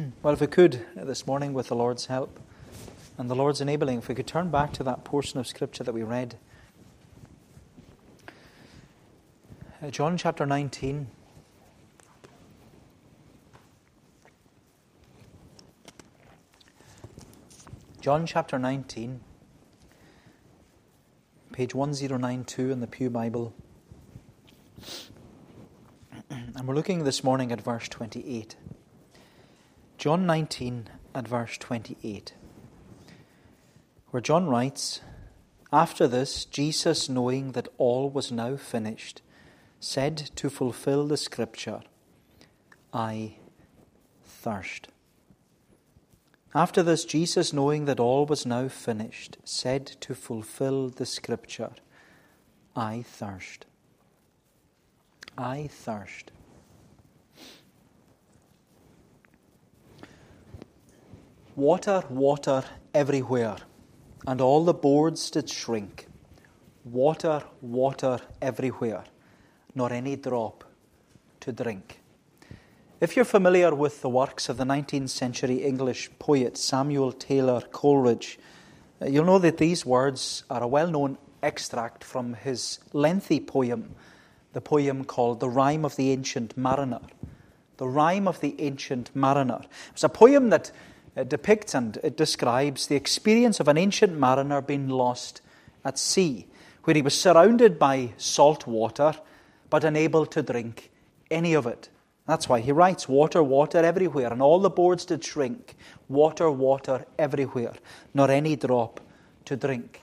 well, if we could this morning, with the Lord's help and the Lord's enabling, if we could turn back to that portion of Scripture that we read. Uh, John chapter 19. John chapter 19, page 1092 in the Pew Bible. And we're looking this morning at verse 28. John 19 at verse 28, where John writes, After this, Jesus, knowing that all was now finished, said to fulfill the scripture, I thirst. After this, Jesus, knowing that all was now finished, said to fulfill the scripture, I thirst. I thirst. Water, water everywhere, and all the boards did shrink. Water, water everywhere, nor any drop to drink. If you're familiar with the works of the 19th century English poet Samuel Taylor Coleridge, you'll know that these words are a well known extract from his lengthy poem, the poem called The Rime of the Ancient Mariner. The Rime of the Ancient Mariner. It's a poem that it depicts and it describes the experience of an ancient mariner being lost at sea, where he was surrounded by salt water but unable to drink any of it. That's why he writes, Water, water everywhere, and all the boards did shrink. Water, water everywhere, nor any drop to drink.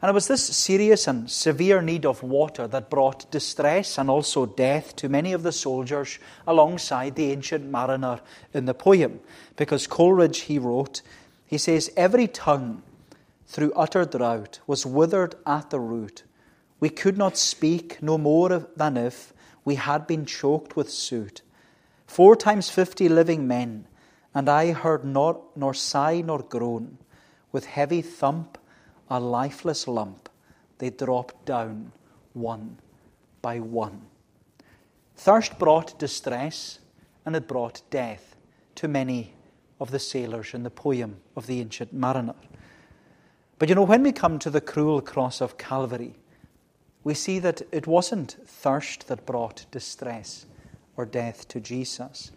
And it was this serious and severe need of water that brought distress and also death to many of the soldiers alongside the ancient mariner in the poem. Because Coleridge, he wrote, he says, Every tongue through utter drought was withered at the root. We could not speak no more than if we had been choked with soot. Four times fifty living men, and I heard not nor sigh nor groan, with heavy thump a lifeless lump, they dropped down one by one. Thirst brought distress and it brought death to many of the sailors in the poem of the ancient mariner. But you know, when we come to the cruel cross of Calvary, we see that it wasn't thirst that brought distress or death to Jesus.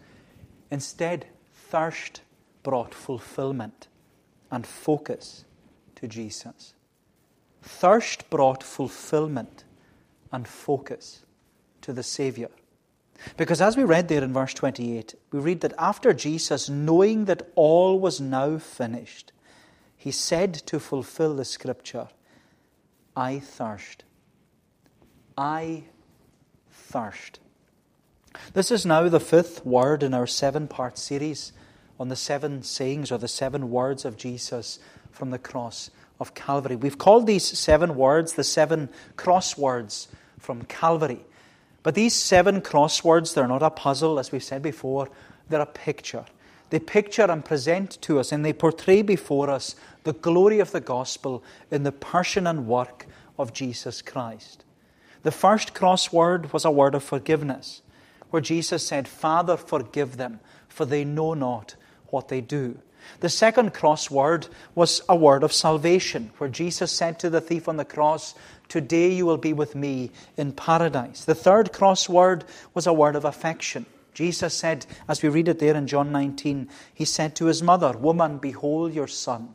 Instead, thirst brought fulfillment and focus to Jesus. Thirst brought fulfillment and focus to the Savior. Because as we read there in verse 28, we read that after Jesus, knowing that all was now finished, he said to fulfill the scripture, I thirst. I thirst. This is now the fifth word in our seven part series on the seven sayings or the seven words of Jesus from the cross of Calvary. We've called these seven words the seven crosswords from Calvary. But these seven crosswords, they're not a puzzle, as we've said before, they're a picture. They picture and present to us and they portray before us the glory of the gospel in the person and work of Jesus Christ. The first crossword was a word of forgiveness, where Jesus said, Father, forgive them, for they know not what they do. The second crossword was a word of salvation, where Jesus said to the thief on the cross, Today you will be with me in paradise. The third crossword was a word of affection. Jesus said, as we read it there in John 19, he said to his mother, Woman, behold your son.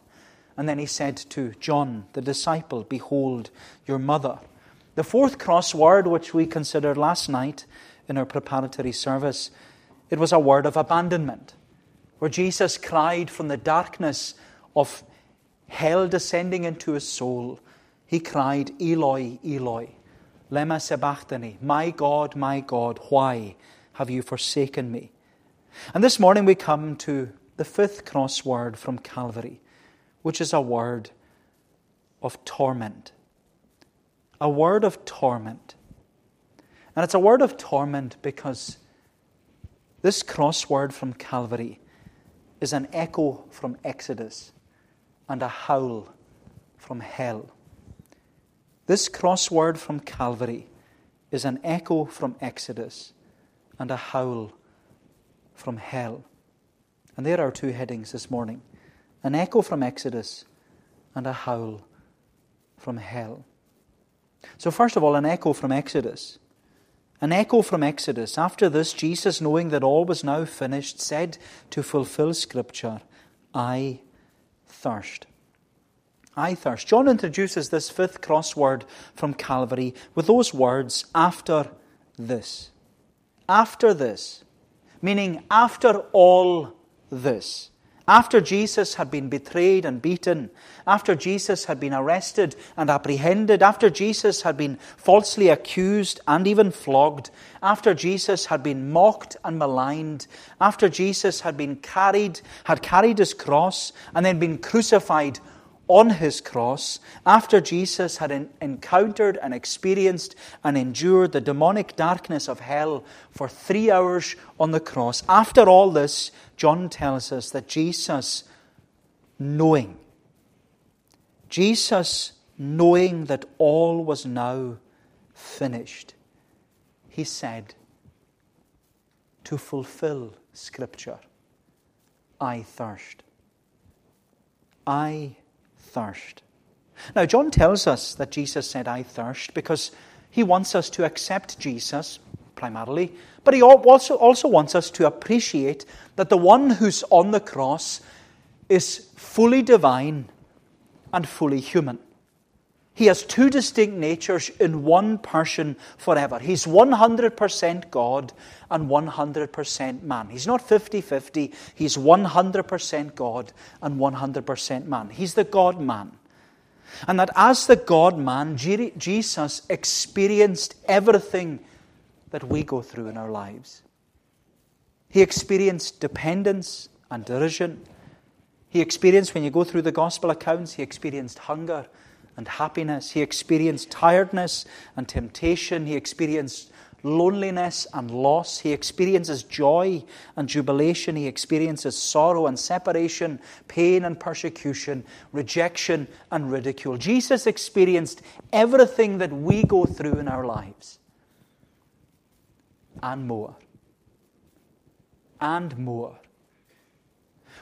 And then he said to John, the disciple, Behold your mother. The fourth crossword, which we considered last night in our preparatory service, it was a word of abandonment where Jesus cried from the darkness of hell descending into his soul. He cried, Eloi, Eloi, lema sabachthani, my God, my God, why have you forsaken me? And this morning we come to the fifth crossword from Calvary, which is a word of torment. A word of torment. And it's a word of torment because this crossword from Calvary is an echo from Exodus and a howl from hell. This crossword from Calvary is an echo from Exodus and a howl from hell. And there are two headings this morning an echo from Exodus and a howl from hell. So, first of all, an echo from Exodus. An echo from Exodus. After this, Jesus, knowing that all was now finished, said to fulfill Scripture, I thirst. I thirst. John introduces this fifth crossword from Calvary with those words, after this. After this. Meaning, after all this. After Jesus had been betrayed and beaten, after Jesus had been arrested and apprehended, after Jesus had been falsely accused and even flogged, after Jesus had been mocked and maligned, after Jesus had been carried, had carried his cross and then been crucified on his cross, after Jesus had encountered and experienced and endured the demonic darkness of hell for three hours on the cross, after all this, John tells us that Jesus, knowing, Jesus, knowing that all was now finished, he said, to fulfill Scripture, I thirst. I thirst. Now, John tells us that Jesus said, I thirst, because he wants us to accept Jesus primarily, but he also, also wants us to appreciate that the one who's on the cross is fully divine and fully human. He has two distinct natures in one person forever. He's 100% God and 100% man. He's not 50 50, he's 100% God and 100% man. He's the God man. And that as the God man, Jesus experienced everything that we go through in our lives. He experienced dependence and derision. He experienced, when you go through the gospel accounts, he experienced hunger and happiness. He experienced tiredness and temptation. He experienced loneliness and loss. He experiences joy and jubilation. He experiences sorrow and separation, pain and persecution, rejection and ridicule. Jesus experienced everything that we go through in our lives and more. And more.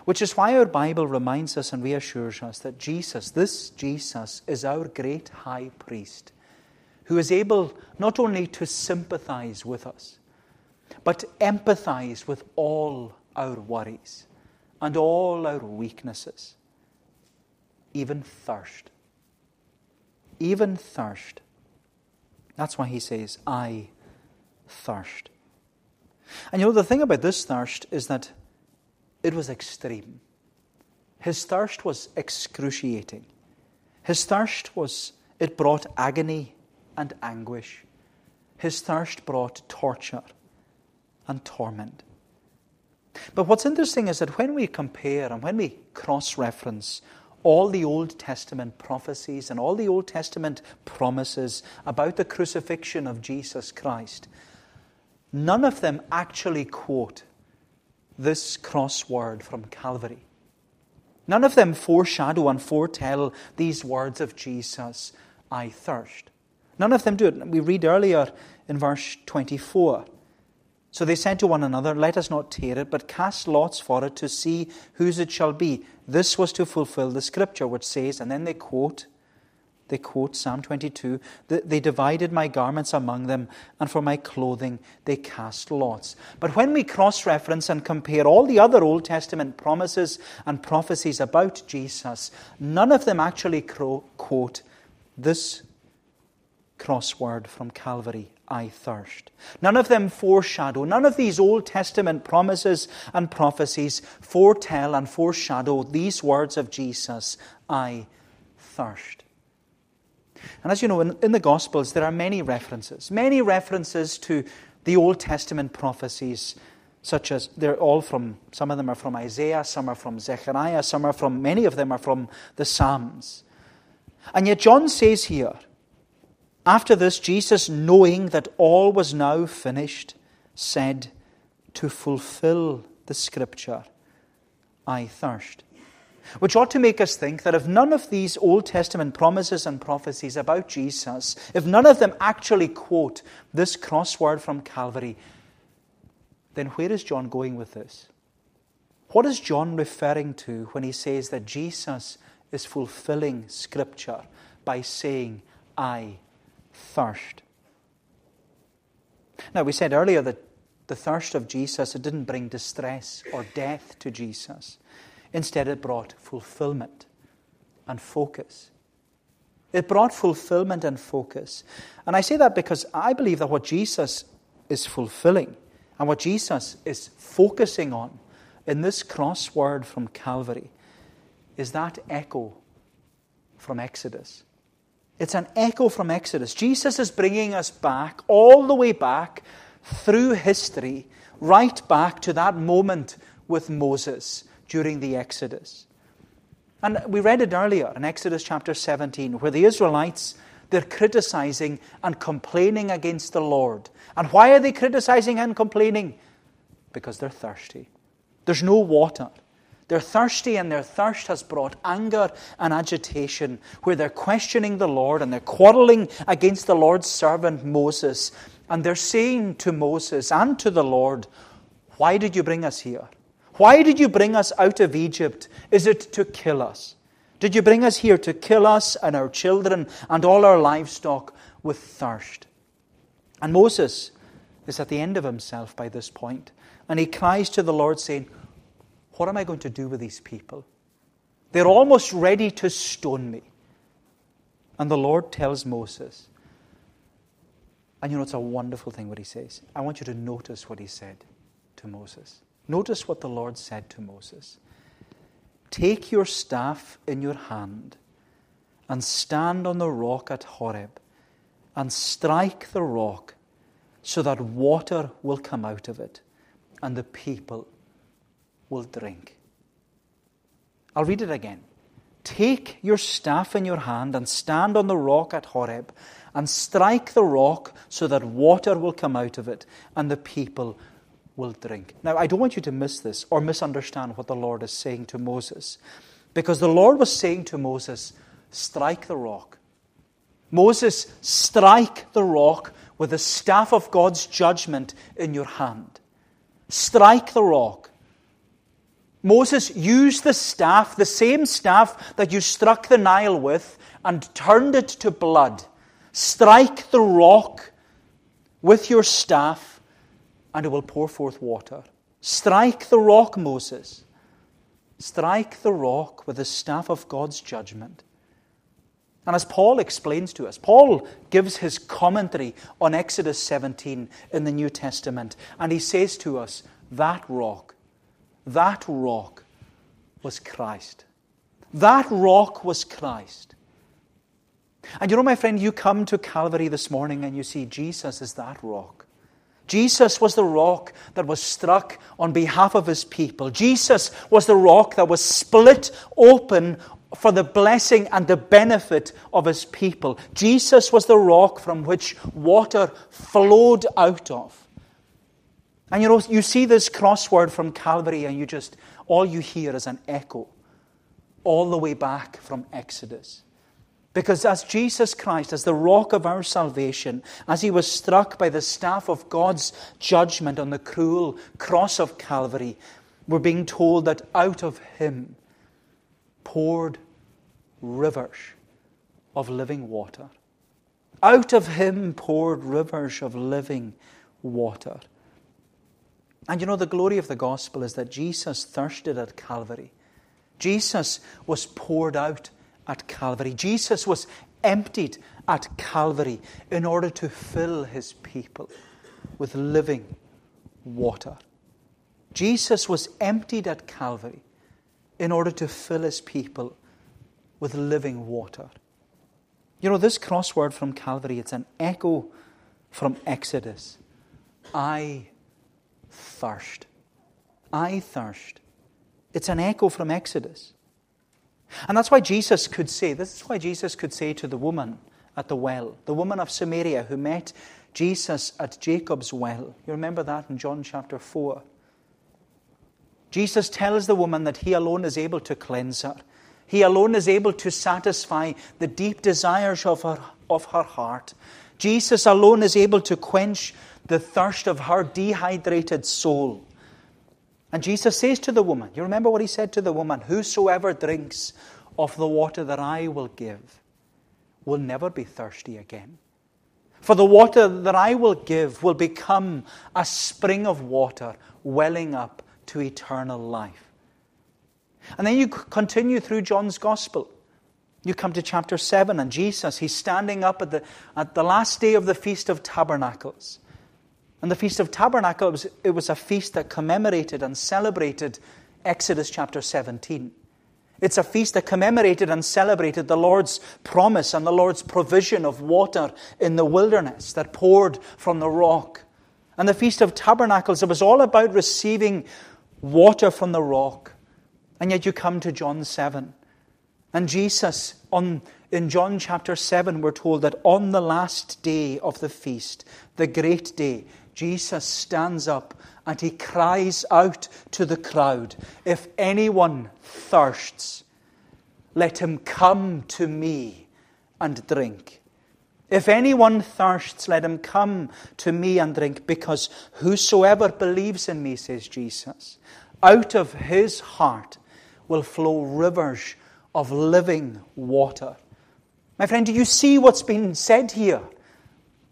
Which is why our Bible reminds us and reassures us that Jesus, this Jesus, is our great high priest who is able not only to sympathize with us, but empathize with all our worries and all our weaknesses, even thirst. Even thirst. That's why he says, I thirst. And you know, the thing about this thirst is that it was extreme. His thirst was excruciating. His thirst was, it brought agony and anguish. His thirst brought torture and torment. But what's interesting is that when we compare and when we cross reference all the Old Testament prophecies and all the Old Testament promises about the crucifixion of Jesus Christ, none of them actually quote this crossword from Calvary. None of them foreshadow and foretell these words of Jesus I thirst. None of them do it. We read earlier in verse 24. So they said to one another, Let us not tear it, but cast lots for it to see whose it shall be. This was to fulfill the scripture which says, and then they quote, they quote Psalm 22 They divided my garments among them, and for my clothing they cast lots. But when we cross reference and compare all the other Old Testament promises and prophecies about Jesus, none of them actually quote this crossword from Calvary I thirst. None of them foreshadow, none of these Old Testament promises and prophecies foretell and foreshadow these words of Jesus I thirst. And as you know, in, in the Gospels, there are many references, many references to the Old Testament prophecies, such as they're all from, some of them are from Isaiah, some are from Zechariah, some are from, many of them are from the Psalms. And yet, John says here, after this, Jesus, knowing that all was now finished, said, To fulfill the scripture, I thirst. Which ought to make us think that if none of these Old Testament promises and prophecies about Jesus, if none of them actually quote this crossword from Calvary, then where is John going with this? What is John referring to when he says that Jesus is fulfilling Scripture by saying, I thirst? Now, we said earlier that the thirst of Jesus, it didn't bring distress or death to Jesus. Instead, it brought fulfillment and focus. It brought fulfillment and focus. And I say that because I believe that what Jesus is fulfilling and what Jesus is focusing on in this crossword from Calvary is that echo from Exodus. It's an echo from Exodus. Jesus is bringing us back, all the way back through history, right back to that moment with Moses during the Exodus. And we read it earlier in Exodus chapter 17, where the Israelites they're criticizing and complaining against the Lord. And why are they criticizing and complaining? Because they're thirsty. There's no water. They're thirsty, and their thirst has brought anger and agitation, where they're questioning the Lord and they're quarreling against the Lord's servant Moses. And they're saying to Moses and to the Lord, Why did you bring us here? Why did you bring us out of Egypt? Is it to kill us? Did you bring us here to kill us and our children and all our livestock with thirst? And Moses is at the end of himself by this point, and he cries to the Lord, saying, What am I going to do with these people? They're almost ready to stone me. And the Lord tells Moses, and you know, it's a wonderful thing what he says. I want you to notice what he said to Moses. Notice what the Lord said to Moses. Take your staff in your hand and stand on the rock at Horeb and strike the rock so that water will come out of it and the people will drink. I'll read it again. Take your staff in your hand and stand on the rock at Horeb and strike the rock so that water will come out of it and the people will drink. Now, I don't want you to miss this or misunderstand what the Lord is saying to Moses. Because the Lord was saying to Moses, strike the rock. Moses, strike the rock with the staff of God's judgment in your hand. Strike the rock. Moses, use the staff, the same staff that you struck the Nile with, and turned it to blood. Strike the rock with your staff and it will pour forth water. Strike the rock, Moses. Strike the rock with the staff of God's judgment. And as Paul explains to us, Paul gives his commentary on Exodus 17 in the New Testament, and he says to us, that rock, that rock was Christ. That rock was Christ. And you know, my friend, you come to Calvary this morning and you see Jesus as that rock. Jesus was the rock that was struck on behalf of his people. Jesus was the rock that was split open for the blessing and the benefit of his people. Jesus was the rock from which water flowed out of. And you know, you see this crossword from Calvary, and you just, all you hear is an echo all the way back from Exodus. Because as Jesus Christ, as the rock of our salvation, as he was struck by the staff of God's judgment on the cruel cross of Calvary, we're being told that out of him poured rivers of living water. Out of him poured rivers of living water. And you know, the glory of the gospel is that Jesus thirsted at Calvary. Jesus was poured out at Calvary. Jesus was emptied at Calvary in order to fill his people with living water. Jesus was emptied at Calvary in order to fill his people with living water. You know, this crossword from Calvary, it's an echo from Exodus. I thirst. I thirst. It's an echo from Exodus. And that's why Jesus could say, this is why Jesus could say to the woman at the well, the woman of Samaria who met Jesus at Jacob's well. You remember that in John chapter 4. Jesus tells the woman that he alone is able to cleanse her. He alone is able to satisfy the deep desires of her, of her heart. Jesus alone is able to quench the thirst of her dehydrated soul. And Jesus says to the woman, you remember what he said to the woman? Whosoever drinks of the water that I will give will never be thirsty again. For the water that I will give will become a spring of water welling up to eternal life. And then you continue through John's Gospel. You come to chapter 7, and Jesus, he's standing up at the, at the last day of the Feast of Tabernacles. And the Feast of Tabernacles, it was a feast that commemorated and celebrated Exodus chapter 17. It's a feast that commemorated and celebrated the Lord's promise and the Lord's provision of water in the wilderness that poured from the rock. And the Feast of Tabernacles, it was all about receiving water from the rock. And yet you come to John 7. And Jesus, on, in John chapter 7, we're told that on the last day of the feast, the great day, Jesus stands up and he cries out to the crowd If anyone thirsts, let him come to me and drink. If anyone thirsts, let him come to me and drink, because whosoever believes in me, says Jesus, out of his heart will flow rivers of living water. My friend, do you see what's been said here?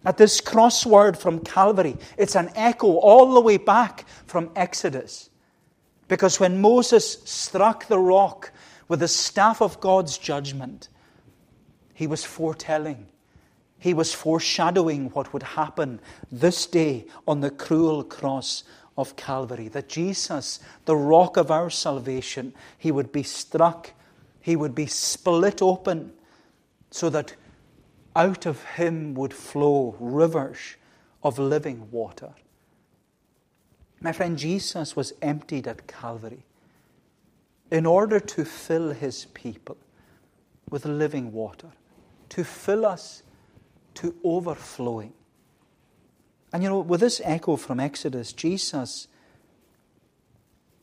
At this crossword from Calvary, it's an echo all the way back from Exodus. Because when Moses struck the rock with the staff of God's judgment, he was foretelling, he was foreshadowing what would happen this day on the cruel cross of Calvary. That Jesus, the rock of our salvation, he would be struck, he would be split open, so that out of him would flow rivers of living water. My friend, Jesus was emptied at Calvary in order to fill his people with living water, to fill us to overflowing. And you know, with this echo from Exodus, Jesus,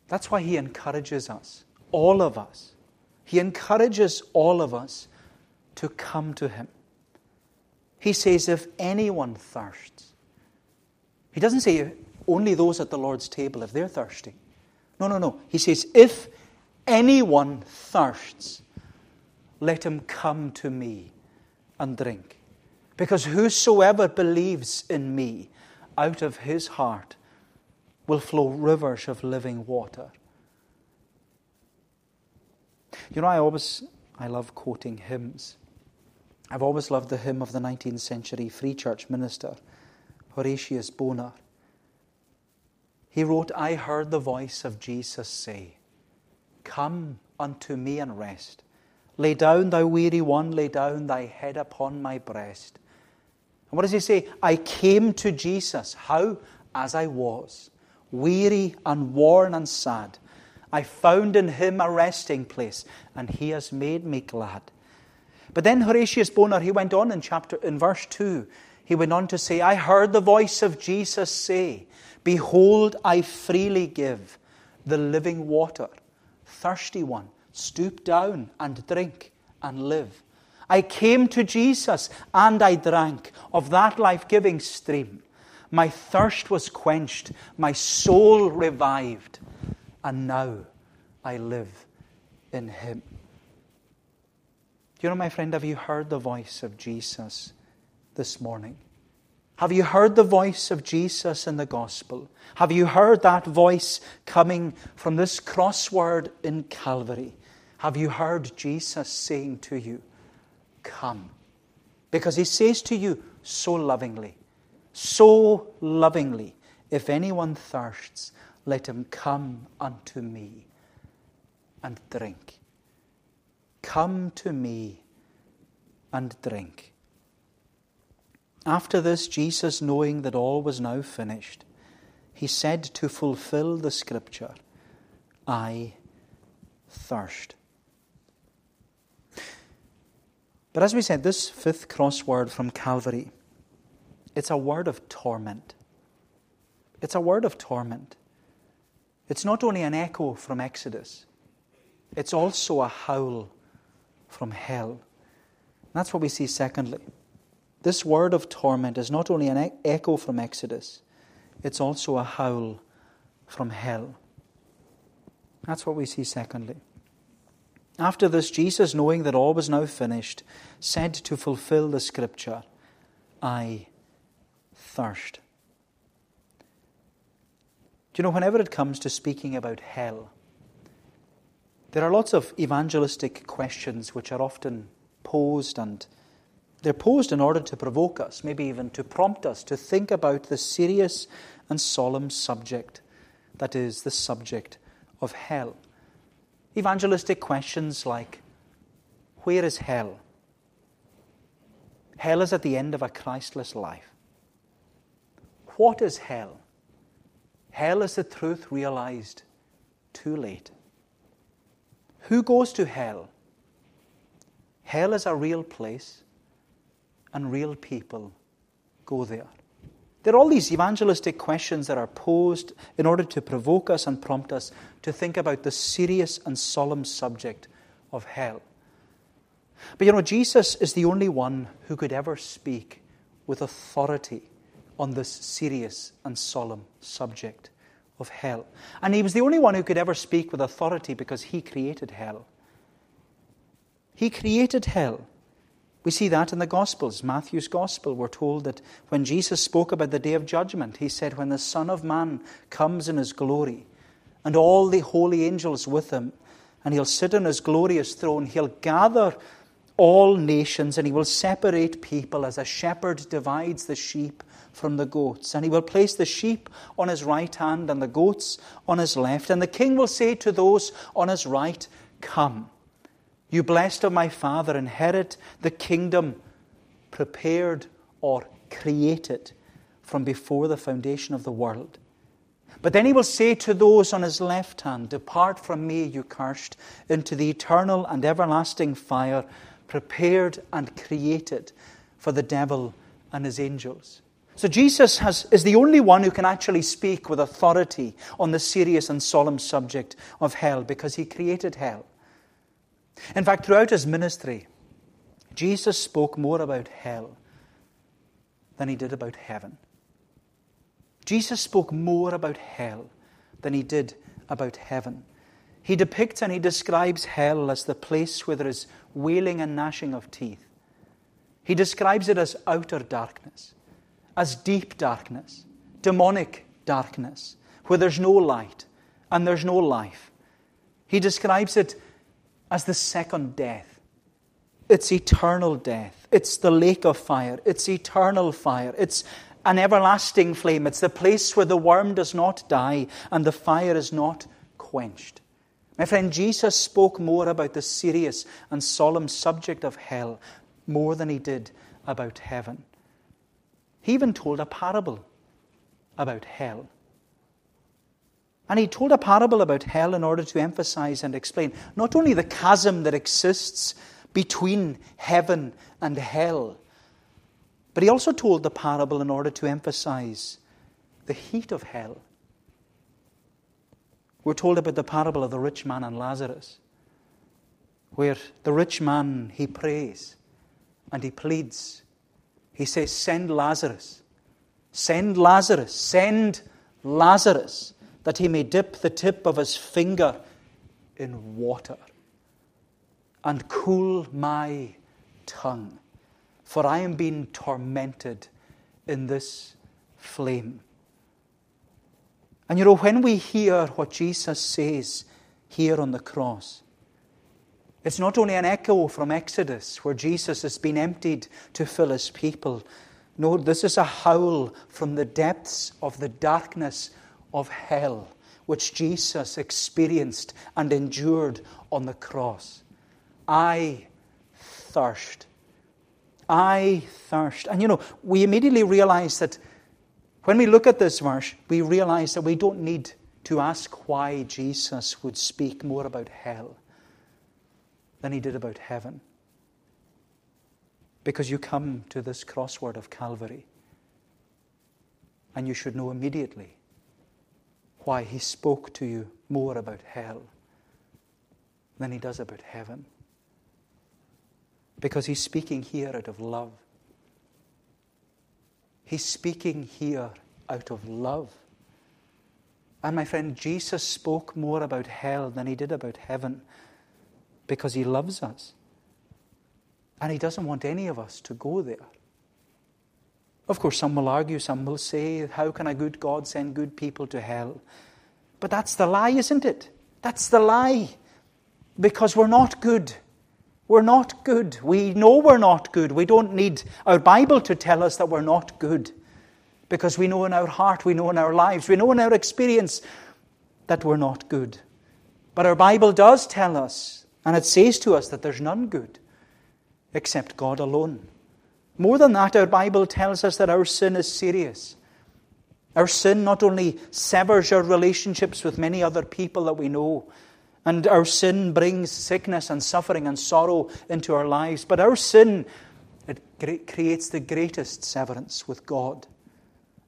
that's why he encourages us, all of us. He encourages all of us to come to him. He says, if anyone thirsts, he doesn't say only those at the Lord's table if they're thirsty. No, no, no. He says, if anyone thirsts, let him come to me and drink. Because whosoever believes in me, out of his heart will flow rivers of living water. You know, I always I love quoting hymns. I've always loved the hymn of the 19th century Free Church minister, Horatius Bonar. He wrote, I heard the voice of Jesus say, Come unto me and rest. Lay down, thou weary one, lay down thy head upon my breast. And what does he say? I came to Jesus. How? As I was, weary and worn and sad. I found in him a resting place, and he has made me glad. But then Horatius Bonar, he went on in chapter in verse 2. He went on to say, I heard the voice of Jesus say, Behold, I freely give the living water. Thirsty one, stoop down and drink and live. I came to Jesus and I drank of that life giving stream. My thirst was quenched, my soul revived, and now I live in Him. You know, my friend, have you heard the voice of Jesus this morning? Have you heard the voice of Jesus in the gospel? Have you heard that voice coming from this crossword in Calvary? Have you heard Jesus saying to you, Come. Because he says to you so lovingly, so lovingly, if anyone thirsts, let him come unto me and drink. Come to me and drink. After this, Jesus, knowing that all was now finished, he said to fulfill the scripture, I thirst. But as we said, this fifth crossword from Calvary, it's a word of torment. It's a word of torment. It's not only an echo from Exodus, it's also a howl from hell. That's what we see secondly. This word of torment is not only an echo from Exodus, it's also a howl from hell. That's what we see, secondly. After this, Jesus, knowing that all was now finished, said to fulfill the scripture, I thirst. Do you know, whenever it comes to speaking about hell, there are lots of evangelistic questions which are often posed, and they're posed in order to provoke us, maybe even to prompt us to think about the serious and solemn subject that is the subject of hell. Evangelistic questions like Where is hell? Hell is at the end of a Christless life. What is hell? Hell is the truth realized too late. Who goes to hell? Hell is a real place, and real people go there. There are all these evangelistic questions that are posed in order to provoke us and prompt us to think about the serious and solemn subject of hell. But you know, Jesus is the only one who could ever speak with authority on this serious and solemn subject of hell. And he was the only one who could ever speak with authority because he created hell. He created hell. We see that in the Gospels. Matthew's Gospel, we're told that when Jesus spoke about the day of judgment, he said, When the Son of Man comes in his glory, and all the holy angels with him, and he'll sit on his glorious throne, he'll gather all nations, and he will separate people as a shepherd divides the sheep from the goats. And he will place the sheep on his right hand and the goats on his left. And the king will say to those on his right, Come. You blessed of my Father, inherit the kingdom prepared or created from before the foundation of the world. But then he will say to those on his left hand, Depart from me, you cursed, into the eternal and everlasting fire, prepared and created for the devil and his angels. So Jesus has, is the only one who can actually speak with authority on the serious and solemn subject of hell because he created hell. In fact, throughout his ministry, Jesus spoke more about hell than he did about heaven. Jesus spoke more about hell than he did about heaven. He depicts and he describes hell as the place where there is wailing and gnashing of teeth. He describes it as outer darkness, as deep darkness, demonic darkness, where there's no light and there's no life. He describes it as the second death. It's eternal death. It's the lake of fire. It's eternal fire. It's an everlasting flame. It's the place where the worm does not die and the fire is not quenched. My friend, Jesus spoke more about the serious and solemn subject of hell more than he did about heaven. He even told a parable about hell. And he told a parable about hell in order to emphasize and explain not only the chasm that exists between heaven and hell, but he also told the parable in order to emphasize the heat of hell. We're told about the parable of the rich man and Lazarus, where the rich man, he prays and he pleads. He says, Send Lazarus, send Lazarus, send Lazarus that he may dip the tip of his finger in water and cool my tongue, for I am being tormented in this flame. And you know, when we hear what Jesus says here on the cross, it's not only an echo from Exodus, where Jesus has been emptied to fill his people. No, this is a howl from the depths of the darkness of hell which Jesus experienced and endured on the cross. I thirst. I thirst. And you know, we immediately realize that when we look at this verse, we realize that we don't need to ask why Jesus would speak more about hell than he did about heaven. Because you come to this crossword of Calvary, and you should know immediately why he spoke to you more about hell than he does about heaven. Because he's speaking here out of love. He's speaking here out of love. And my friend, Jesus spoke more about hell than he did about heaven because he loves us. And he doesn't want any of us to go there. Of course, some will argue, some will say, How can a good God send good people to hell? But that's the lie, isn't it? That's the lie. Because we're not good. We're not good. We know we're not good. We don't need our Bible to tell us that we're not good. Because we know in our heart, we know in our lives, we know in our experience that we're not good. But our Bible does tell us, and it says to us, that there's none good except God alone. More than that, our Bible tells us that our sin is serious. Our sin not only severs our relationships with many other people that we know, and our sin brings sickness and suffering and sorrow into our lives, but our sin it creates the greatest severance with God.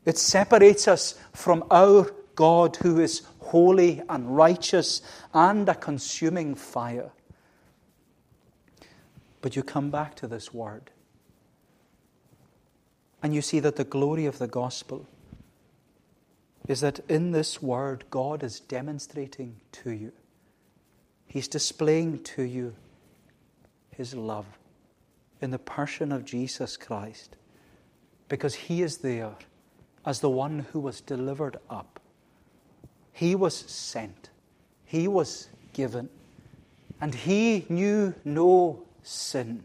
It separates us from our God who is holy and righteous and a consuming fire. But you come back to this word. And you see that the glory of the gospel is that in this word, God is demonstrating to you, He's displaying to you His love in the person of Jesus Christ because He is there as the one who was delivered up. He was sent, He was given, and He knew no sin.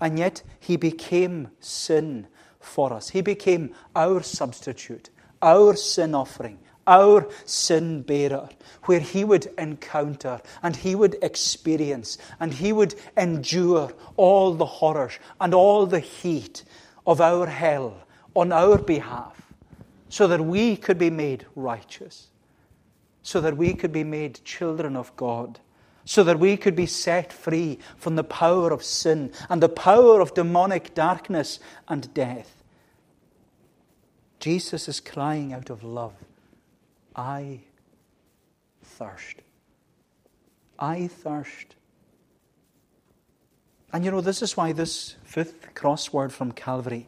And yet He became sin for us. He became our substitute our sin offering, our sin bearer, where he would encounter and he would experience and he would endure all the horrors and all the heat of our hell on our behalf, so that we could be made righteous, so that we could be made children of God. So that we could be set free from the power of sin and the power of demonic darkness and death. Jesus is crying out of love, I thirst. I thirst. And you know, this is why this fifth crossword from Calvary,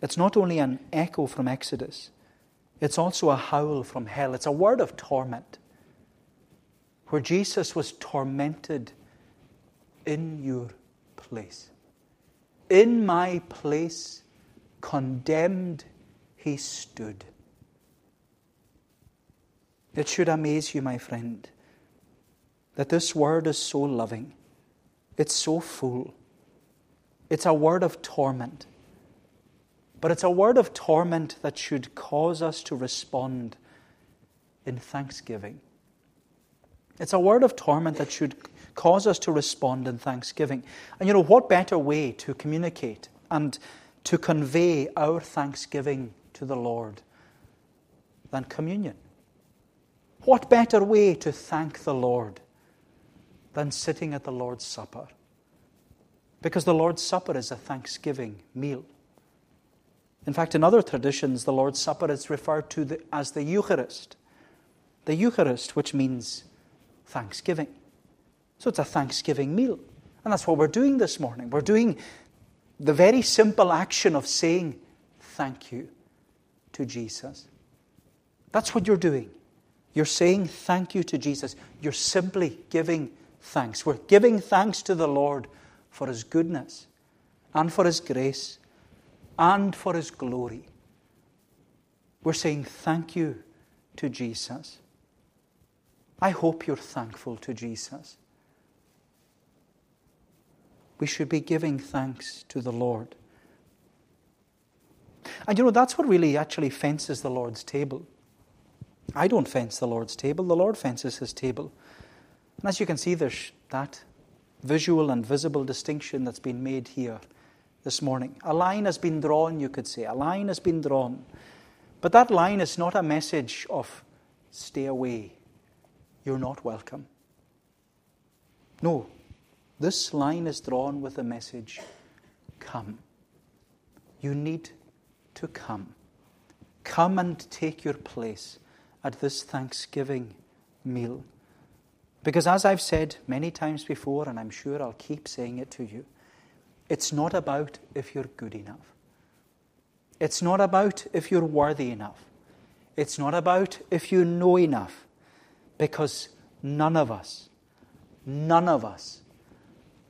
it's not only an echo from Exodus, it's also a howl from hell. It's a word of torment, where Jesus was tormented in your place. In my place, condemned he stood. It should amaze you, my friend, that this word is so loving, it's so full. It's a word of torment, but it's a word of torment that should cause us to respond in thanksgiving. It's a word of torment that should cause us to respond in thanksgiving. And you know, what better way to communicate and to convey our thanksgiving to the Lord than communion. What better way to thank the Lord than sitting at the Lord's Supper? Because the Lord's Supper is a thanksgiving meal. In fact, in other traditions, the Lord's Supper is referred to as the Eucharist. The Eucharist, which means thanksgiving. So it's a thanksgiving meal. And that's what we're doing this morning. We're doing the very simple action of saying thank you to Jesus. That's what you're doing. You're saying thank you to Jesus. You're simply giving thanks. We're giving thanks to the Lord for His goodness and for His grace and for His glory. We're saying thank you to Jesus. I hope you're thankful to Jesus. We should be giving thanks to the Lord. And you know, that's what really actually fences the Lord's table. I don't fence the Lord's table, the Lord fences his table. And as you can see, there's that visual and visible distinction that's been made here this morning. A line has been drawn, you could say. A line has been drawn. But that line is not a message of stay away, you're not welcome. No, this line is drawn with a message come. You need to come. Come and take your place at this Thanksgiving meal. Because, as I've said many times before, and I'm sure I'll keep saying it to you, it's not about if you're good enough. It's not about if you're worthy enough. It's not about if you know enough, because none of us, none of us,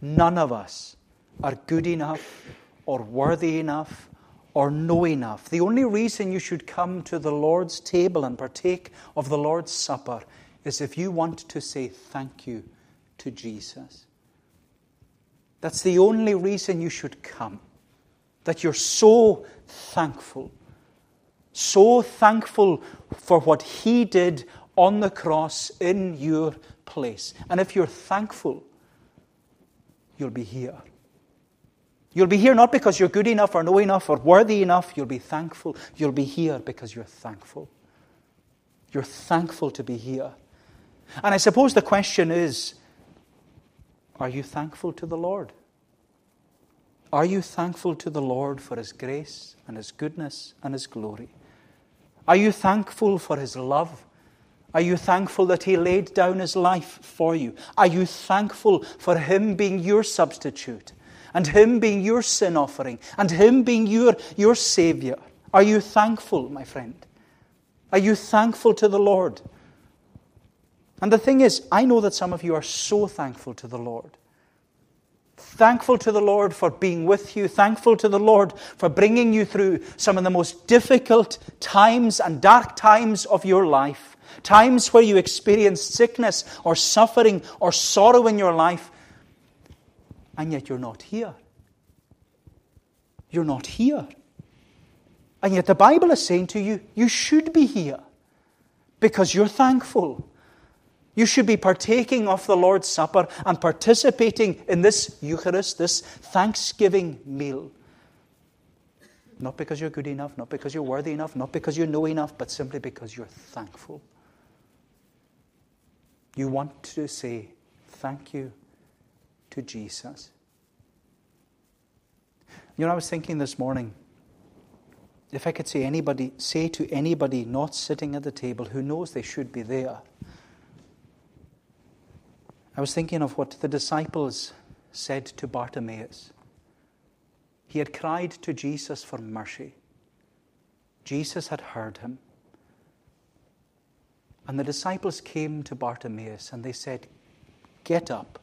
none of us are good enough or worthy enough or know enough. The only reason you should come to the Lord's table and partake of the Lord's Supper is if you want to say thank you to Jesus. That's the only reason you should come. That you're so thankful. So thankful for what He did on the cross in your place. And if you're thankful, you'll be here. You'll be here not because you're good enough or know enough or worthy enough. You'll be thankful. You'll be here because you're thankful. You're thankful to be here. And I suppose the question is are you thankful to the Lord? Are you thankful to the Lord for His grace and His goodness and His glory? Are you thankful for His love? Are you thankful that He laid down His life for you? Are you thankful for Him being your substitute and Him being your sin offering and Him being your, your Savior? Are you thankful, my friend? Are you thankful to the Lord? And the thing is, I know that some of you are so thankful to the Lord. Thankful to the Lord for being with you. Thankful to the Lord for bringing you through some of the most difficult times and dark times of your life. Times where you experienced sickness or suffering or sorrow in your life. And yet you're not here. You're not here. And yet the Bible is saying to you, you should be here because you're thankful. You should be partaking of the Lord's Supper and participating in this Eucharist, this Thanksgiving meal. Not because you're good enough, not because you're worthy enough, not because you know enough, but simply because you're thankful. You want to say thank you to Jesus. You know, I was thinking this morning, if I could say anybody, say to anybody not sitting at the table who knows they should be there, I was thinking of what the disciples said to Bartimaeus. He had cried to Jesus for mercy. Jesus had heard him. And the disciples came to Bartimaeus and they said, Get up.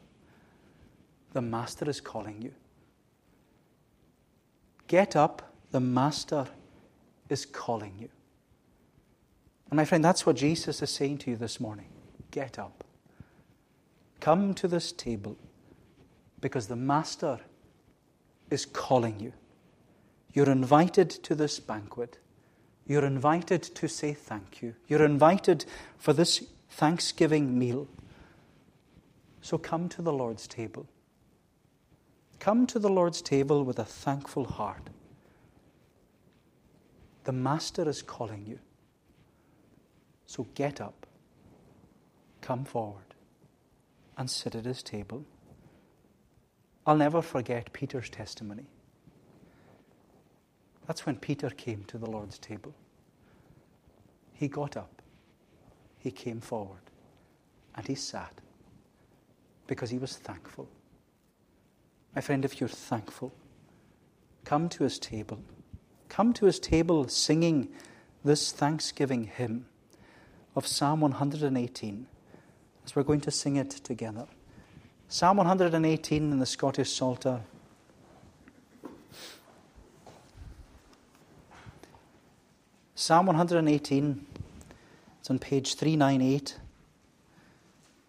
The Master is calling you. Get up. The Master is calling you. And my friend, that's what Jesus is saying to you this morning. Get up. Come to this table because the Master is calling you. You're invited to this banquet. You're invited to say thank you. You're invited for this Thanksgiving meal. So come to the Lord's table. Come to the Lord's table with a thankful heart. The Master is calling you. So get up. Come forward and sit at his table. I'll never forget Peter's testimony. That's when Peter came to the Lord's table. He got up, he came forward, and he sat because he was thankful. My friend, if you're thankful, come to his table. Come to his table singing this thanksgiving hymn of Psalm 118 as we're going to sing it together. Psalm 118 in the Scottish Psalter. Psalm 118, it's on page 398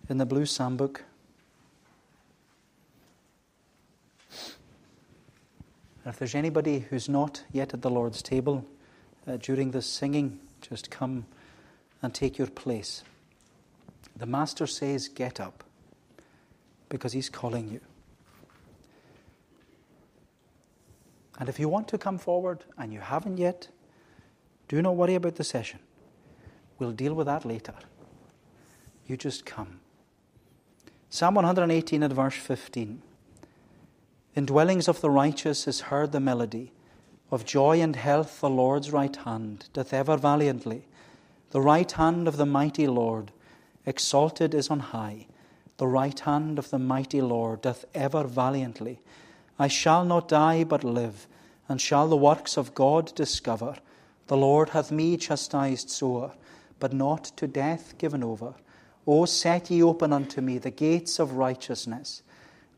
in the Blue Psalm Book. And if there's anybody who's not yet at the Lord's table uh, during this singing, just come and take your place. The Master says, Get up, because He's calling you. And if you want to come forward and you haven't yet, do not worry about the session. We'll deal with that later. You just come. Psalm 118 at verse 15. In dwellings of the righteous is heard the melody. Of joy and health the Lord's right hand doth ever valiantly. The right hand of the mighty Lord Exalted is on high. The right hand of the mighty Lord doth ever valiantly. I shall not die, but live, and shall the works of God discover. The Lord hath me chastised sore, but not to death given over. O set ye open unto me the gates of righteousness,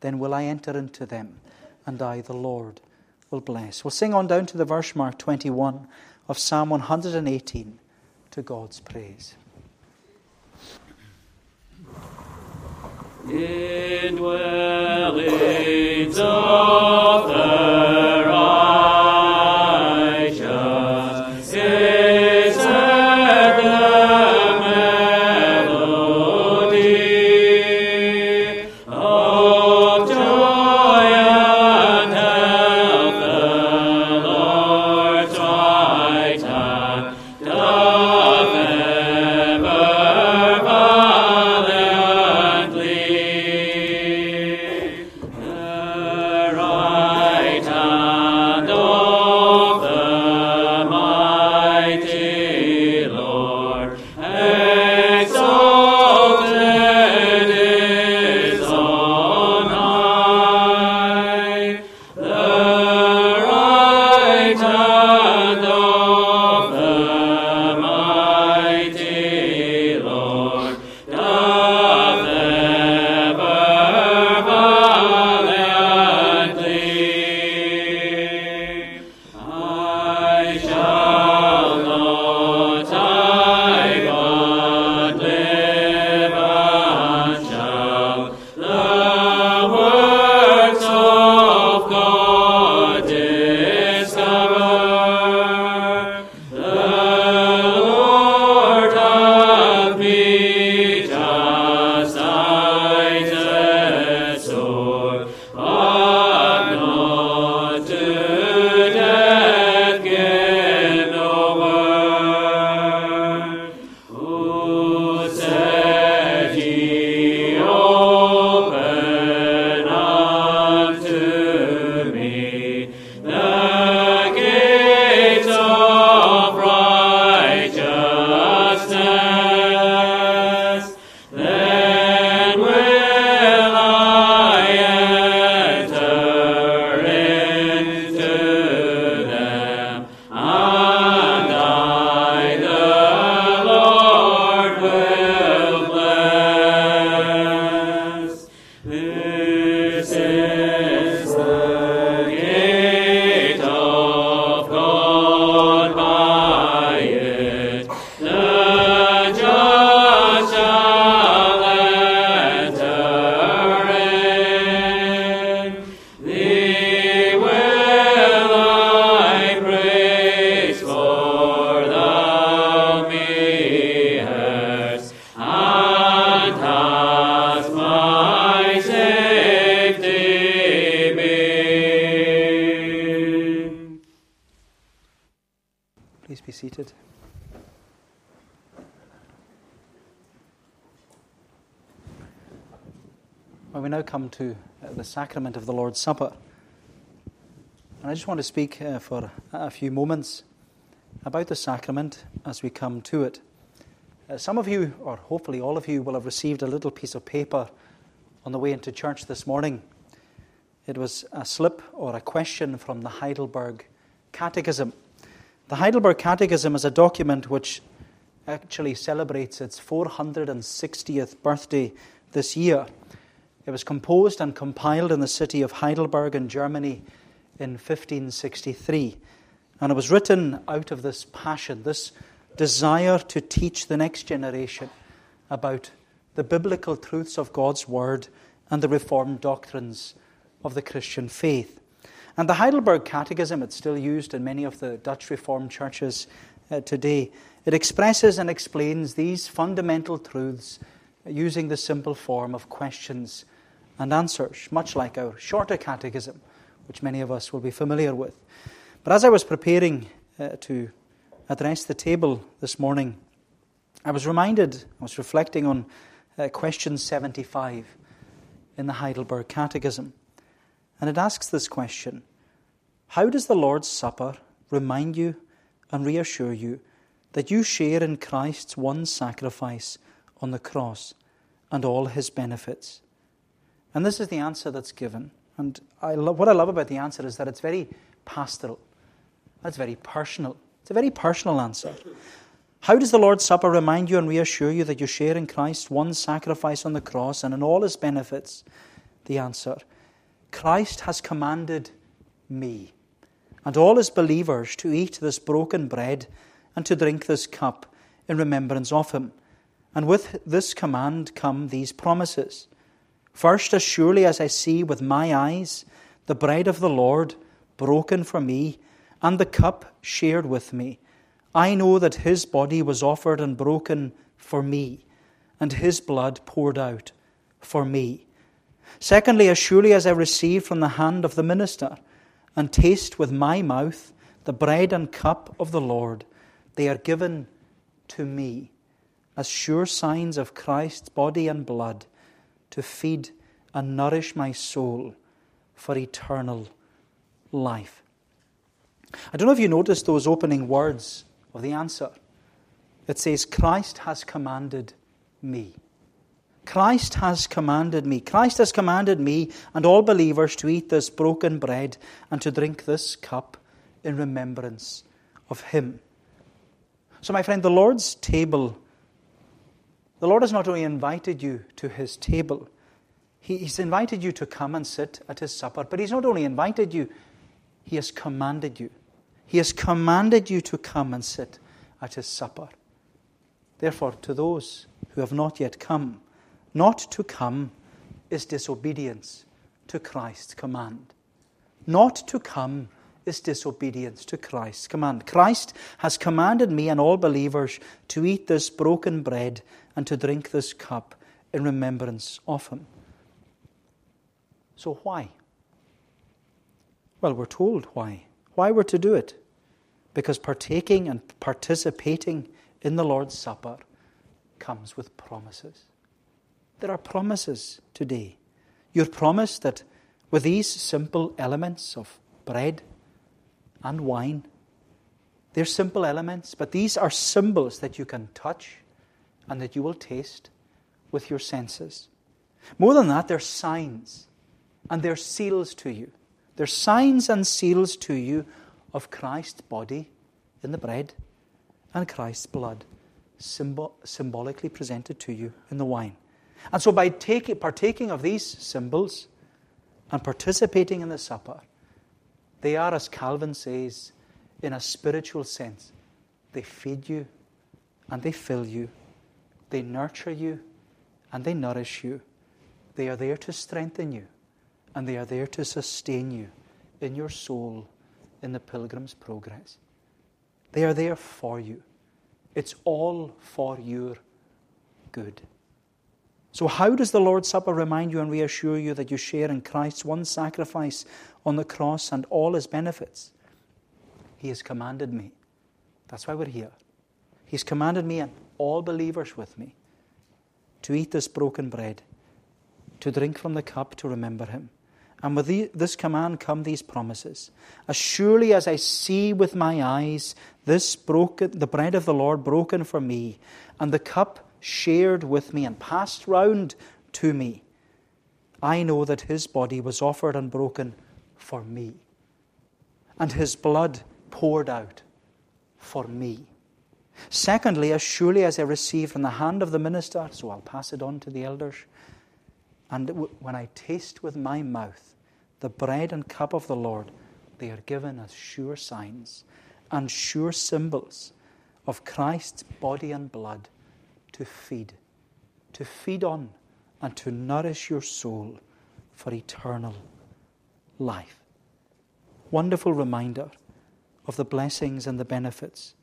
then will I enter into them, and I, the Lord, will bless. We'll sing on down to the verse mark 21 of Psalm 118 to God's praise. Of the come to uh, the sacrament of the Lord's Supper. And I just want to speak uh, for a few moments about the sacrament as we come to it. Uh, some of you, or hopefully all of you, will have received a little piece of paper on the way into church this morning. It was a slip or a question from the Heidelberg Catechism. The Heidelberg Catechism is a document which actually celebrates its 460th birthday this year. It was composed and compiled in the city of Heidelberg in Germany in 1563. And it was written out of this passion, this desire to teach the next generation about the biblical truths of God's Word and the Reformed doctrines of the Christian faith. And the Heidelberg Catechism, it's still used in many of the Dutch Reformed churches uh, today. It expresses and explains these fundamental truths using the simple form of questions and answers, much like our shorter catechism, which many of us will be familiar with. But as I was preparing uh, to address the table this morning, I was reminded, I was reflecting on uh, question 75 in the Heidelberg Catechism. And it asks this question How does the Lord's Supper remind you and reassure you that you share in Christ's one sacrifice on the cross and all his benefits? And this is the answer that's given. And I what I love about the answer is that it's very pastoral, it's very personal. It's a very personal answer. How does the Lord's Supper remind you and reassure you that you share in Christ's one sacrifice on the cross and in all his benefits? The answer Christ has commanded me and all his believers to eat this broken bread and to drink this cup in remembrance of him. And with this command come these promises. First, as surely as I see with my eyes the bread of the Lord broken for me and the cup shared with me, I know that his body was offered and broken for me, and his blood poured out for me. Secondly, as surely as I receive from the hand of the minister and taste with my mouth the bread and cup of the Lord, they are given to me as sure signs of Christ's body and blood to feed and nourish my soul for eternal life. I don't know if you noticed those opening words of the answer. It says, Christ has commanded me. Christ has commanded me. Christ has commanded me and all believers to eat this broken bread and to drink this cup in remembrance of Him. So, my friend, the Lord's table, the Lord has not only invited you to His table, He's invited you to come and sit at His supper, but He's not only invited you, He has commanded you. He has commanded you to come and sit at his supper. Therefore, to those who have not yet come, not to come is disobedience to Christ's command. Not to come is disobedience to Christ's command. Christ has commanded me and all believers to eat this broken bread and to drink this cup in remembrance of him. So, why? Well, we're told why why we're to do it. Because partaking and participating in the Lord's Supper comes with promises. There are promises today. You're promised that with these simple elements of bread and wine, they're simple elements, but these are symbols that you can touch and that you will taste with your senses. More than that, they're signs and they're seals to you. They're signs and seals to you of Christ's body in the bread and Christ's blood symbol, symbolically presented to you in the wine. And so, by taking, partaking of these symbols and participating in the supper, they are, as Calvin says, in a spiritual sense, they feed you and they fill you, they nurture you and they nourish you. They are there to strengthen you and they are there to sustain you in your soul in the pilgrim's progress. They are there for you. It's all for your good. So, how does the Lord's Supper remind you and reassure you that you share in Christ's one sacrifice on the cross and all his benefits? He has commanded me. That's why we're here. He's commanded me and all believers with me to eat this broken bread, to drink from the cup to remember him. And with the, this command come these promises. As surely as I see with my eyes this broken, the bread of the Lord broken for me, and the cup shared with me and passed round to me, I know that his body was offered and broken for me, and his blood poured out for me. Secondly, as surely as I receive from the hand of the minister, so I'll pass it on to the elders, and when I taste with my mouth the bread and cup of the Lord, they are given as sure signs and sure symbols of Christ's body and blood to feed, to feed on and to nourish your soul for eternal life. Wonderful reminder of the blessings and the benefits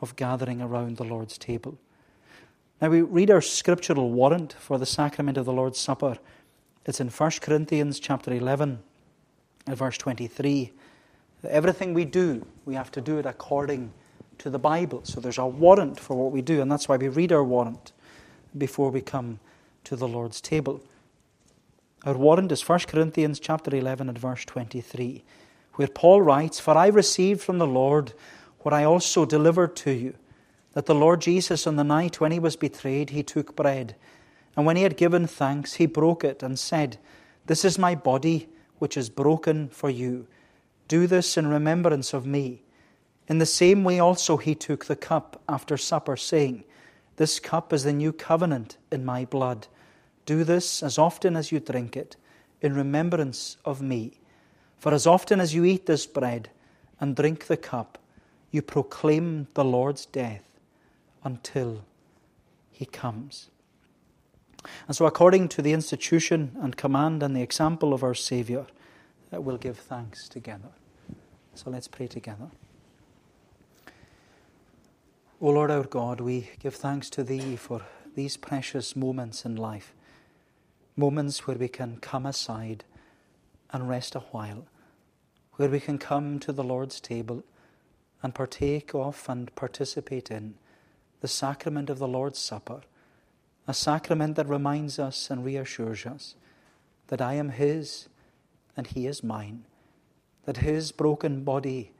of gathering around the Lord's table. Now we read our scriptural warrant for the sacrament of the Lord's Supper. It's in 1 Corinthians chapter 11 and verse 23. Everything we do, we have to do it according to the Bible. So there's a warrant for what we do, and that's why we read our warrant before we come to the Lord's table. Our warrant is 1 Corinthians chapter 11 and verse 23, where Paul writes, For I received from the Lord what I also delivered to you that the Lord Jesus, on the night when he was betrayed, he took bread. And when he had given thanks, he broke it and said, This is my body, which is broken for you. Do this in remembrance of me. In the same way, also, he took the cup after supper, saying, This cup is the new covenant in my blood. Do this as often as you drink it, in remembrance of me. For as often as you eat this bread and drink the cup, you proclaim the Lord's death until he comes. And so, according to the institution and command and the example of our Saviour, we'll give thanks together. So let's pray together. O Lord our God, we give thanks to Thee for these precious moments in life, moments where we can come aside and rest a while, where we can come to the Lord's table and partake of and participate in the sacrament of the Lord's Supper, a sacrament that reminds us and reassures us that I am His and He is mine, that His broken body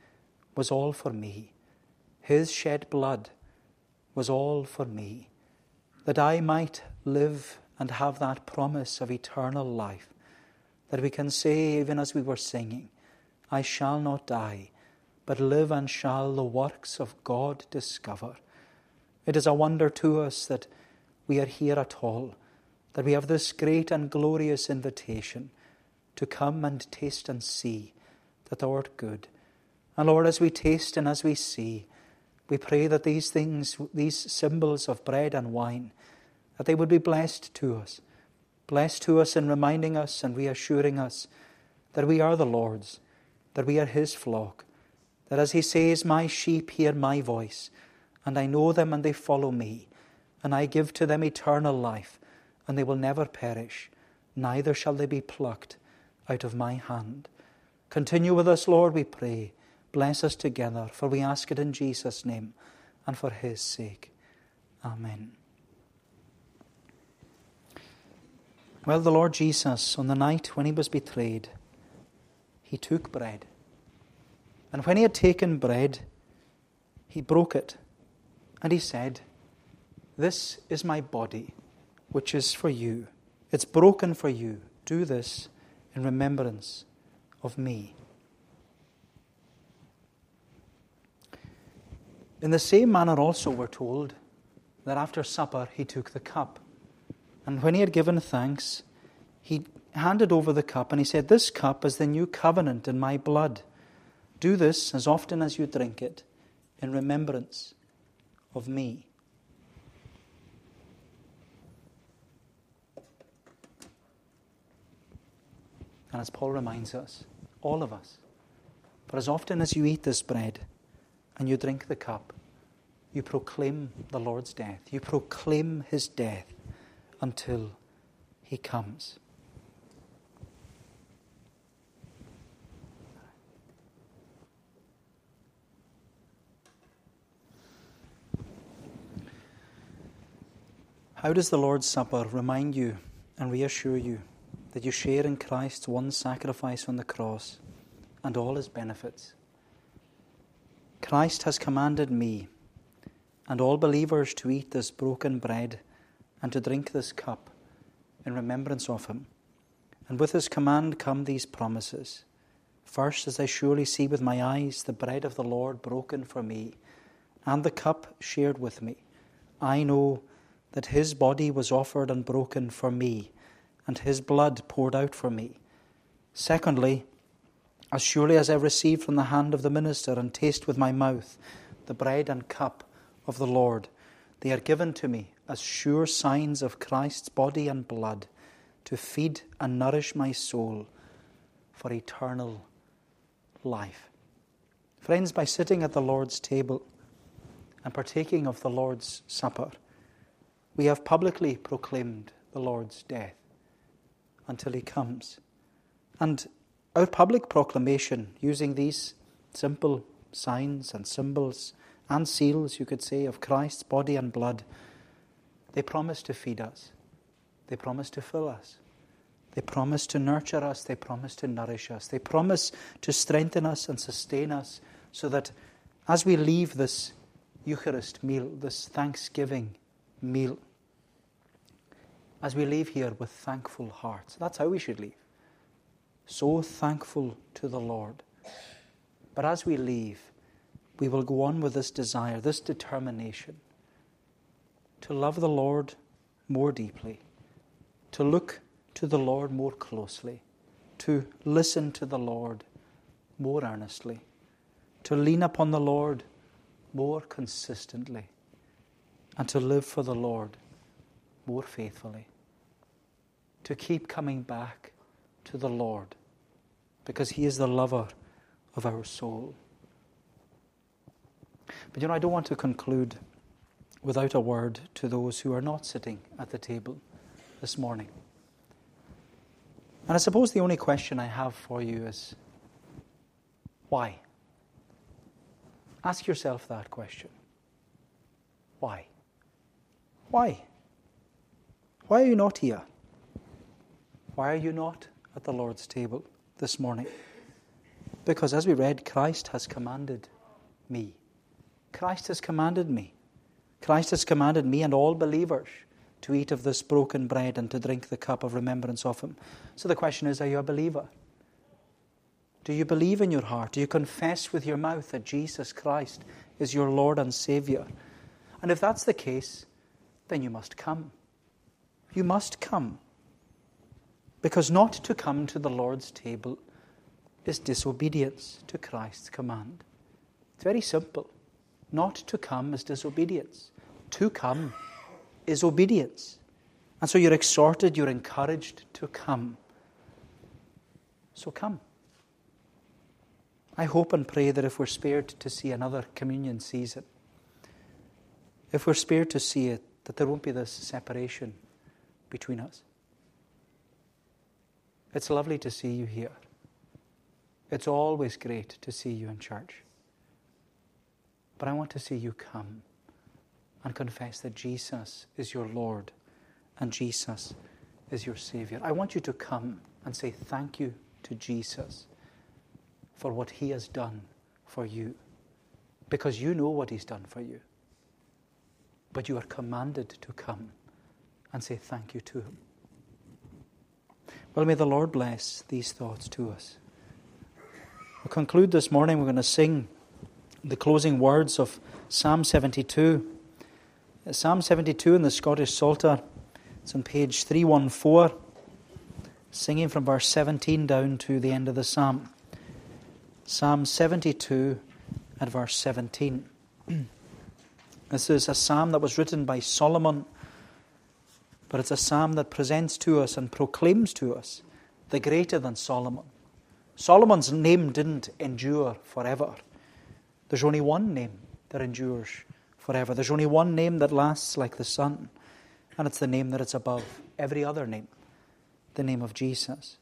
was all for me his shed blood was all for me, that I might live and have that promise of eternal life, that we can say, even as we were singing, I shall not die, but live and shall the works of God discover. It is a wonder to us that we are here at all, that we have this great and glorious invitation to come and taste and see that thou art good. And Lord, as we taste and as we see, we pray that these things, these symbols of bread and wine, that they would be blessed to us, blessed to us in reminding us and reassuring us that we are the Lord's, that we are His flock, that as He says, My sheep hear my voice, and I know them and they follow me, and I give to them eternal life, and they will never perish, neither shall they be plucked out of my hand. Continue with us, Lord, we pray Bless us together, for we ask it in Jesus' name and for his sake. Amen. Well, the Lord Jesus, on the night when he was betrayed, he took bread. And when he had taken bread, he broke it. And he said, This is my body, which is for you. It's broken for you. Do this in remembrance of me. In the same manner, also, we're told that after supper he took the cup. And when he had given thanks, he handed over the cup and he said, This cup is the new covenant in my blood. Do this as often as you drink it in remembrance of me. And as Paul reminds us, all of us, for as often as you eat this bread, and you drink the cup, you proclaim the Lord's death. You proclaim his death until he comes. How does the Lord's Supper remind you and reassure you that you share in Christ's one sacrifice on the cross and all his benefits? Christ has commanded me and all believers to eat this broken bread and to drink this cup in remembrance of him. And with his command come these promises. First, as I surely see with my eyes the bread of the Lord broken for me, and the cup shared with me, I know that his body was offered and broken for me, and his blood poured out for me. Secondly, as surely as I receive from the hand of the minister and taste with my mouth the bread and cup of the Lord, they are given to me as sure signs of Christ's body and blood to feed and nourish my soul for eternal life. Friends, by sitting at the Lord's table and partaking of the Lord's Supper, we have publicly proclaimed the Lord's death until he comes. And our public proclamation, using these simple signs and symbols and seals, you could say, of Christ's body and blood, they promise to feed us. They promise to fill us. They promise to nurture us. They promise to nourish us. They promise to strengthen us and sustain us so that as we leave this Eucharist meal, this Thanksgiving meal, as we leave here with thankful hearts, that's how we should leave so thankful to the Lord. But as we leave, we will go on with this desire, this determination to love the Lord more deeply, to look to the Lord more closely, to listen to the Lord more earnestly, to lean upon the Lord more consistently, and to live for the Lord more faithfully, to keep coming back to the Lord because He is the lover of our soul. But you know, I don't want to conclude without a word to those who are not sitting at the table this morning. And I suppose the only question I have for you is why? Ask yourself that question. Why? Why? Why are you not here? Why are you not at the Lord's table this morning? Because as we read, Christ has commanded me. Christ has commanded me. Christ has commanded me and all believers to eat of this broken bread and to drink the cup of remembrance of Him. So the question is are you a believer? Do you believe in your heart? Do you confess with your mouth that Jesus Christ is your Lord and Savior? And if that's the case, then you must come. You must come. Because not to come to the Lord's table is disobedience to Christ's command. It's very simple. Not to come is disobedience. To come is obedience. And so you're exhorted, you're encouraged to come. So come. I hope and pray that if we're spared to see another communion season, if we're spared to see it, that there won't be this separation between us. It's lovely to see you here. It's always great to see you in church. But I want to see you come and confess that Jesus is your Lord and Jesus is your Savior. I want you to come and say thank you to Jesus for what He has done for you because you know what He's done for you. But you are commanded to come and say thank you to Him. Well, may the Lord bless these thoughts to us. We'll conclude this morning. We're going to sing the closing words of Psalm 72. Psalm 72 in the Scottish Psalter. It's on page 314, singing from verse 17 down to the end of the psalm. Psalm 72 at verse 17. this is a psalm that was written by Solomon, but it's a psalm that presents to us and proclaims to us the greater than Solomon. Solomon's name didn't endure forever. There's only one name that endures forever. There's only one name that lasts like the sun, and it's the name that is above every other name the name of Jesus.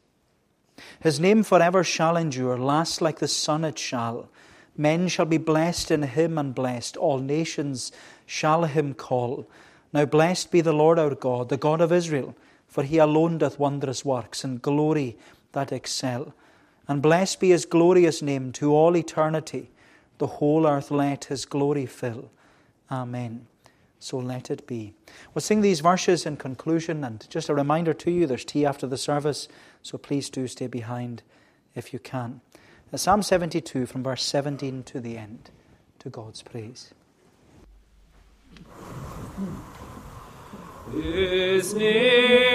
His name forever shall endure, last like the sun it shall. Men shall be blessed in him and blessed. All nations shall him call. Now blessed be the Lord our God, the God of Israel, for he alone doth wondrous works and glory that excel. And blessed be his glorious name to all eternity. The whole earth let his glory fill. Amen. So let it be. We'll sing these verses in conclusion, and just a reminder to you there's tea after the service, so please do stay behind if you can. Uh, Psalm 72 from verse 17 to the end, to God's praise. His name.